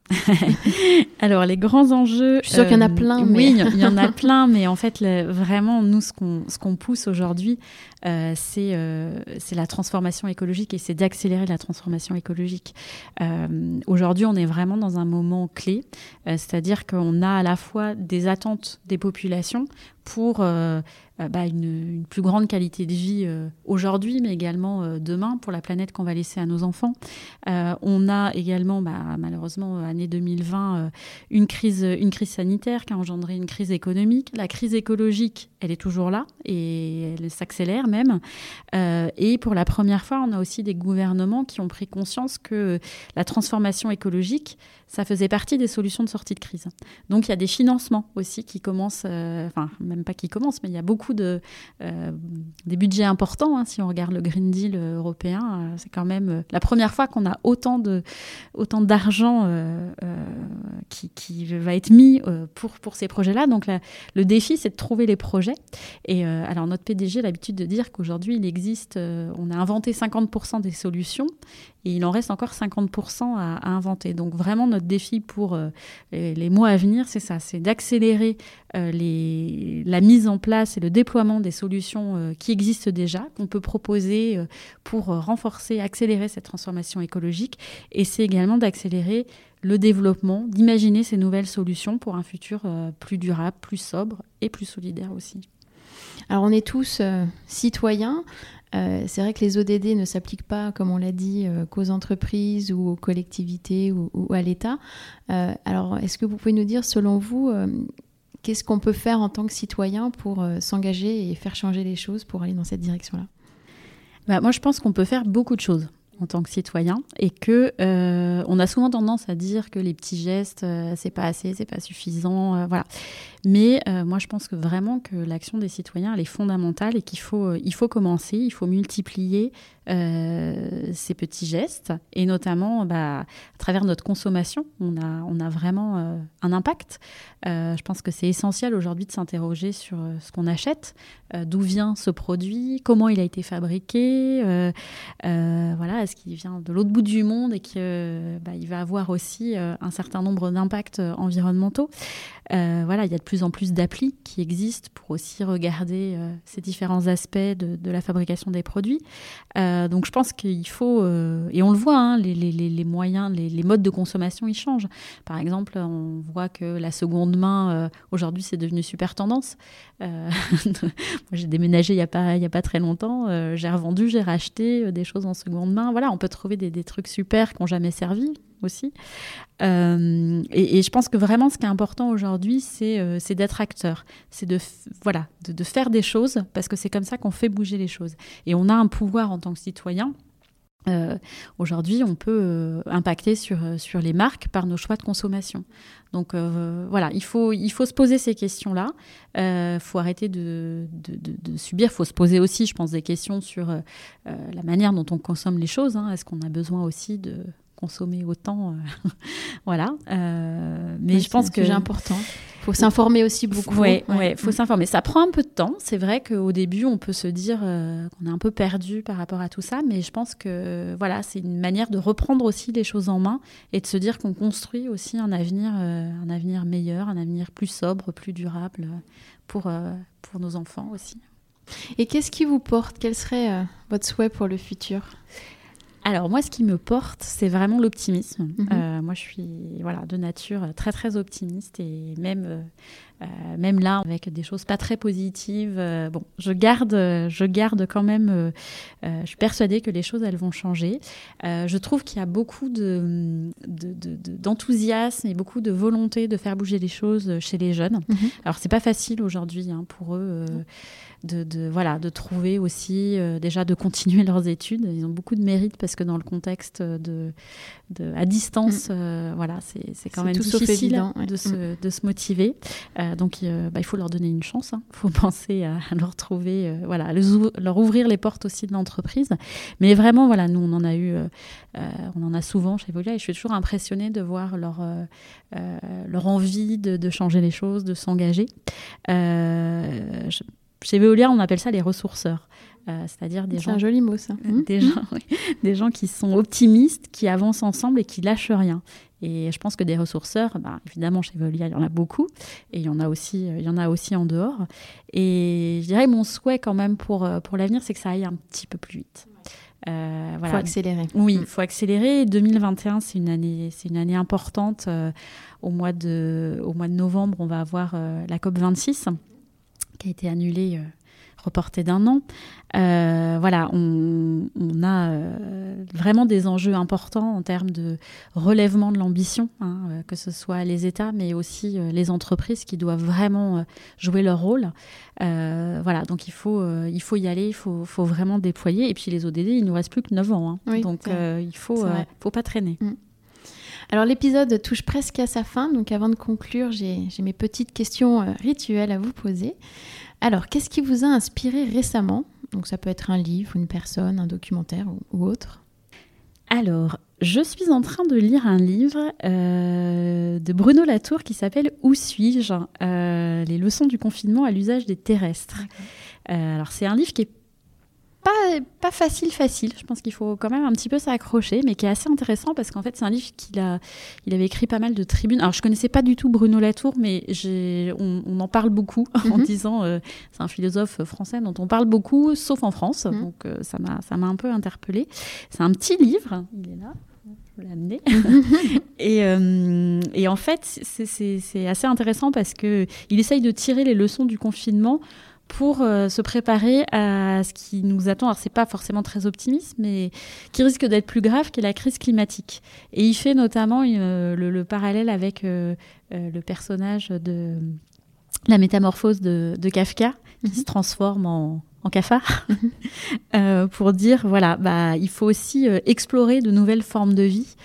Speaker 1: *laughs*
Speaker 2: Alors, les grands enjeux.
Speaker 1: Je suis sûre qu'il y en a plein.
Speaker 2: Euh, mais... Oui, il y en a *laughs* plein, mais en fait, vraiment, nous, ce qu'on pousse aujourd'hui, c'est la transformation écologique et c'est d'accélérer la transformation écologique. Aujourd'hui, on est vraiment dans un moment clé, c'est-à-dire qu'on a à la fois des attentes des populations pour euh, euh, bah, une, plus grande qualité de vie euh, aujourd'hui, mais également demain pour la planète qu'on va laisser à nos enfants. on a également, bah, malheureusement, année 2020, une, crise, une crise sanitaire qui a engendré une crise économique. La crise écologique, elle est toujours là et elle s'accélère même. et pour la première fois, on a aussi des gouvernements qui ont pris conscience que la transformation écologique, ça faisait partie des solutions de sortie de crise. Donc il y a des financements aussi qui commencent, enfin même pas qui commencent, mais il y a beaucoup de euh, des budgets importants. Hein, si on regarde le Green Deal européen, euh, c'est quand même euh, la première fois qu'on a autant de autant d'argent qui, qui, va être mis pour pour ces projets-là. Donc le défi, c'est de trouver les projets. Et alors notre PDG a l'habitude de dire qu'aujourd'hui il existe, on a inventé 50% des solutions et il en reste encore 50% à, inventer. Donc vraiment notre défi pour les, les, mois à venir, c'est ça, c'est d'accélérer les la mise en place et le déploiement des solutions euh, qui existent déjà, qu'on peut proposer euh, pour euh, renforcer, accélérer cette transformation écologique. Et c'est également d'accélérer le développement, d'imaginer ces nouvelles solutions pour un futur plus durable, plus sobre et plus solidaire aussi.
Speaker 1: Alors on est tous citoyens. c'est vrai que les ODD ne s'appliquent pas, comme on l'a dit, qu'aux entreprises ou aux collectivités ou, à l'État. alors, est-ce que vous pouvez nous dire, selon vous, qu'est-ce qu'on peut faire en tant que citoyen pour euh, s'engager et faire changer les choses pour aller dans cette direction-là?
Speaker 2: Bah, Moi, je pense qu'on peut faire beaucoup de choses en tant que citoyen et que euh, on a souvent tendance à dire que les petits gestes euh, c'est pas assez c'est pas suffisant voilà mais moi je pense vraiment que l'action des citoyens elle est fondamentale et qu'il faut il faut commencer il faut multiplier euh, ces petits gestes et notamment bah, à travers notre consommation, on a, on a vraiment euh, un impact. Euh, je pense que c'est essentiel aujourd'hui de s'interroger sur ce qu'on achète, d'où vient ce produit, comment il a été fabriqué, voilà, est-ce qu'il vient de l'autre bout du monde et qu'il bah, va avoir aussi un certain nombre d'impacts environnementaux. Voilà, il y a de plus en plus d'applis qui existent pour aussi regarder ces différents aspects de, la fabrication des produits. Euh, donc je pense qu'il faut, euh, et on le voit, hein, les, moyens, les, modes de consommation, ils changent. Par exemple, on voit que la seconde main, euh, aujourd'hui, c'est devenu super tendance. *laughs* j'ai déménagé il n'y a, pas, a pas très longtemps, j'ai revendu, j'ai racheté des choses en seconde main. Voilà, on peut trouver des, trucs super qui n'ont jamais servi aussi. et, je pense que vraiment, ce qui est important aujourd'hui, c'est d'être acteur. C'est de, voilà, de, faire des choses, parce que c'est comme ça qu'on fait bouger les choses. Et on a un pouvoir en tant que citoyen. Euh, aujourd'hui, on peut euh, impacter sur, euh, sur les marques par nos choix de consommation. Donc voilà, il faut, il faut se poser ces questions-là. Il faut arrêter de, de, de, subir. Il faut se poser aussi, je pense, des questions sur la manière dont on consomme les choses. Hein. Est-ce qu'on a besoin aussi de consommer autant *laughs* Voilà.
Speaker 1: mais je pense que c'est important faut s'informer aussi beaucoup.
Speaker 2: Oui, ouais. faut s'informer. Ça prend un peu de temps. C'est vrai qu'au début, on peut se dire euh, qu'on est un peu perdu par rapport à tout ça, mais je pense que voilà, c'est une manière de reprendre aussi les choses en main et de se dire qu'on construit aussi un avenir, euh, un avenir meilleur, un avenir plus sobre, plus durable euh, pour, pour nos enfants aussi.
Speaker 1: Et qu'est-ce qui vous porte? Quel serait votre souhait pour le futur?
Speaker 2: Alors moi, ce qui me porte, c'est vraiment l'optimisme. Mhm. Euh, moi, je suis voilà de nature très très optimiste et même euh, euh, même là avec des choses pas très positives. bon, je garde je garde quand même. je suis persuadée que les choses elles vont changer. je trouve qu'il y a beaucoup de d'enthousiasme et beaucoup de volonté de faire bouger les choses chez les jeunes. Mhm. Alors c'est pas facile aujourd'hui hein, pour eux de, voilà, de trouver aussi, euh, déjà de continuer leurs études. Ils ont beaucoup de mérite parce que dans le contexte de, de à distance, mm. euh, voilà, c'est quand même difficile de, se, mm. de se motiver. Euh, donc bah, il faut leur donner une chance. Il hein. faut *laughs* penser à, leur trouver, voilà, leur ouvrir les portes aussi de l'entreprise. Mais vraiment, voilà, nous on en a eu, on en a souvent chez Volia et je suis toujours impressionnée de voir leur, leur envie de, de, changer les choses, de s'engager. Chez Veolia, on appelle ça les ressourceurs. c'est-à-dire des
Speaker 1: gens. un joli mot, ça.
Speaker 2: Des, gens, *laughs* des gens qui sont optimistes, qui avancent ensemble et qui lâchent rien. Et je pense que des ressourceurs, bah, évidemment, chez Veolia, il y en a beaucoup, et il y en a aussi, il y en a aussi en dehors. Et je dirais mon souhait quand même pour, pour l'avenir, c'est que ça aille un petit peu plus vite.
Speaker 1: Il euh, faut accélérer.
Speaker 2: Oui, il mm. faut accélérer. 2021, c'est une année, c'est une année importante. Euh, au mois de, au mois de novembre, on va avoir euh, la COP 26 qui a été annulée reporté d'un an. Euh, voilà, on, a euh, vraiment des enjeux importants en termes de relèvement de l'ambition, hein, euh, que ce soit les États, mais aussi les entreprises qui doivent vraiment jouer leur rôle. voilà, donc il faut, il faut y aller, il faut, faut, vraiment déployer. Et puis les ODD, il nous reste plus que 9 ans. Hein. donc il faut, faut pas traîner. Mm.
Speaker 1: Alors l'épisode touche presque à sa fin, donc avant de conclure, j'ai mes petites questions rituelles à vous poser. Alors, qu'est-ce qui vous a inspiré récemment? Donc, ça peut être un livre, une personne, un documentaire ou, autre.
Speaker 2: Alors, je suis en train de lire un livre euh, de Bruno Latour qui s'appelle Où suis-je? euh, Les leçons du confinement à l'usage des terrestres. Euh, alors, c'est un livre qui est pas, facile, facile. Je pense qu'il faut quand même un petit peu s'accrocher, mais qui est assez intéressant parce qu'en fait, c'est un livre qu'il a, il avait écrit pas mal de tribunes. Alors, je connaissais pas du tout Bruno Latour, mais on, on, en parle beaucoup *laughs* en mhm. disant euh, c'est un philosophe français dont on parle beaucoup, sauf en France. Mhm. Donc, euh, ça m'a, ça m'a un peu interpellée. C'est un petit livre. Il est là je vais l'amener. *laughs* et, euh, et, en fait, c'est assez intéressant parce qu'il essaye de tirer les leçons du confinement pour euh, se préparer à ce qui nous attend. Alors, c'est pas forcément très optimiste, mais qui risque d'être plus grave, qui est la crise climatique. Et il fait notamment euh, le, parallèle avec euh, le personnage de la métamorphose de, Kafka, qui mhm. se transforme en, en cafard, *laughs* pour dire voilà, bah, il faut aussi explorer de nouvelles formes de vie.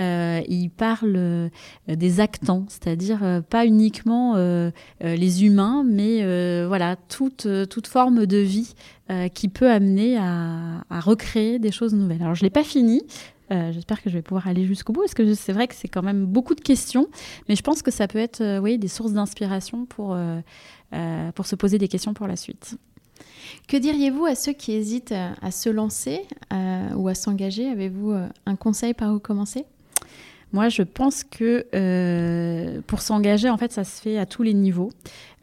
Speaker 2: Euh, il parle euh, des actants, c'est-à-dire euh, pas uniquement les humains, mais voilà toute, toute forme de vie qui peut amener à, recréer des choses nouvelles. Alors je l'ai pas fini. J'espère que je vais pouvoir aller jusqu'au bout, parce que c'est vrai que c'est quand même beaucoup de questions, mais je pense que ça peut être oui, des sources d'inspiration pour, pour se poser des questions pour la suite.
Speaker 1: Que diriez-vous à ceux qui hésitent à se lancer ou à s'engager? Avez-vous un conseil par où commencer?
Speaker 2: Moi, je pense que euh, pour s'engager, en fait, ça se fait à tous les niveaux.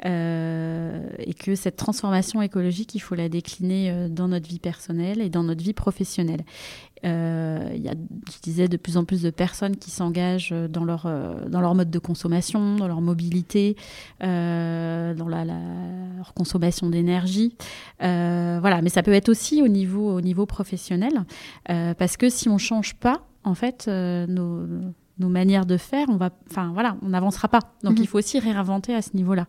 Speaker 2: Euh, et que cette transformation écologique, il faut la décliner euh, dans notre vie personnelle et dans notre vie professionnelle. il y a, je disais, de plus en plus de personnes qui s'engagent dans leur, dans leur mode de consommation, dans leur mobilité, dans la, leur consommation d'énergie. voilà, mais ça peut être aussi au niveau, au niveau professionnel, parce que si on ne change pas, en fait, euh, nos, manières de faire, on va, enfin voilà, on n'avancera pas. Donc mhm. il faut aussi réinventer à ce niveau-là.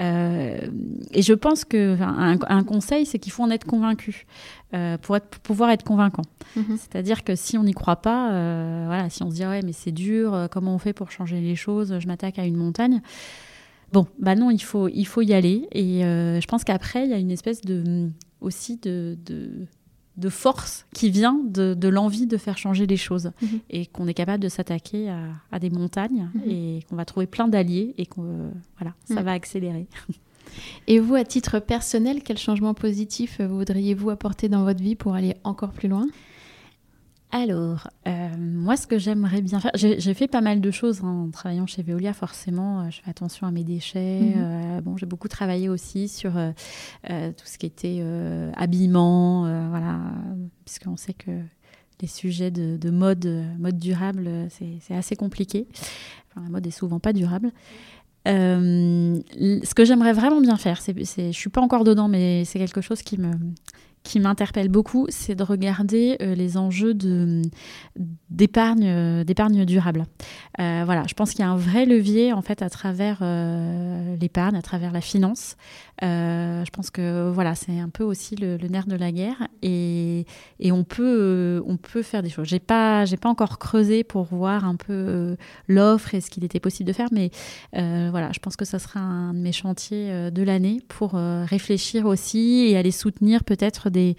Speaker 2: Euh, et je pense que un, conseil, c'est qu'il faut en être convaincu euh, pour, être, pouvoir être convaincant. Mhm. C'est-à-dire que si on n'y croit pas, voilà, si on se dit ouais mais c'est dur, comment on fait pour changer les choses Je m'attaque à une montagne. Bon, bah non, il faut, il faut y aller. Et je pense qu'après, il y a une espèce de aussi de de force qui vient de, l'envie de faire changer les choses mhm. et qu'on est capable de s'attaquer à, des montagnes mhm. et qu'on va trouver plein d'alliés et qu'on voilà ça va accélérer. *laughs*
Speaker 1: Et vous, à titre personnel, quel changement positif voudriez-vous apporter dans votre vie pour aller encore plus loin?
Speaker 2: Alors, euh, moi, ce que j'aimerais bien faire, j'ai fait pas mal de choses hein, en travaillant chez Veolia, forcément. Euh, je fais attention à mes déchets. Mhm. Euh, bon, j'ai beaucoup travaillé aussi sur tout ce qui était habillement, voilà, puisqu'on sait que les sujets de, mode, mode durable, c'est assez compliqué. la mode est souvent pas durable. ce que j'aimerais vraiment bien faire, c'est, je suis pas encore dedans, mais c'est quelque chose qui me, qui m'interpelle beaucoup, c'est de regarder euh, les enjeux euh, d'épargne durable. Euh, voilà, je pense qu'il y a un vrai levier en fait à travers l'épargne, à travers la finance. je pense que voilà, c'est un peu aussi le, nerf de la guerre et, et on peut on peut faire des choses. J'ai pas pas encore creusé pour voir un peu l'offre et ce qu'il était possible de faire, mais voilà, je pense que ça sera un de mes chantiers de l'année pour réfléchir aussi et aller soutenir peut-être des,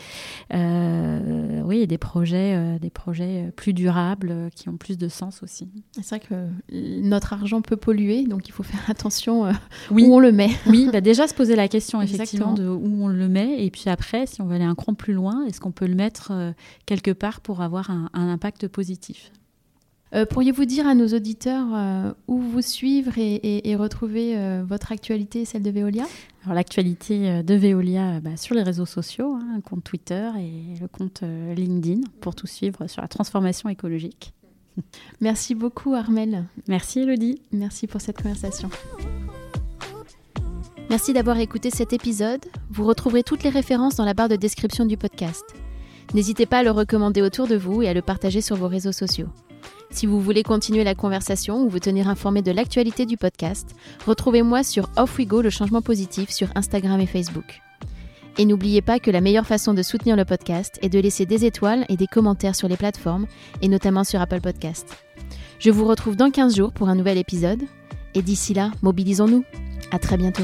Speaker 2: oui, des projets, des projets plus durables, qui ont plus de sens aussi.
Speaker 1: C'est vrai que notre argent peut polluer, donc il faut faire attention où on le met.
Speaker 2: Oui, bah déjà se poser la question *laughs* effectivement de où on le met, et puis après, si on veut aller un cran plus loin, est-ce qu'on peut le mettre quelque part pour avoir un, impact positif?
Speaker 1: Euh, Pourriez-vous dire à nos auditeurs euh, où vous suivre et, retrouver euh, votre actualité et celle de Veolia?
Speaker 2: Alors l'actualité de Veolia bah, sur les réseaux sociaux, hein, un compte Twitter et le compte LinkedIn pour tout suivre sur la transformation écologique. *laughs*
Speaker 1: Merci beaucoup Armel.
Speaker 2: Merci Elodie.
Speaker 1: Merci pour cette conversation. Merci d'avoir écouté cet épisode. Vous retrouverez toutes les références dans la barre de description du podcast. N'hésitez pas à le recommander autour de vous et à le partager sur vos réseaux sociaux. Si vous voulez continuer la conversation ou vous tenir informé de l'actualité du podcast, retrouvez-moi sur Off We Go le changement positif sur Instagram et Facebook. Et n'oubliez pas que la meilleure façon de soutenir le podcast est de laisser des étoiles et des commentaires sur les plateformes, et notamment sur Apple Podcast. Je vous retrouve dans 15 jours pour un nouvel épisode, et d'ici là, mobilisons-nous. À très bientôt.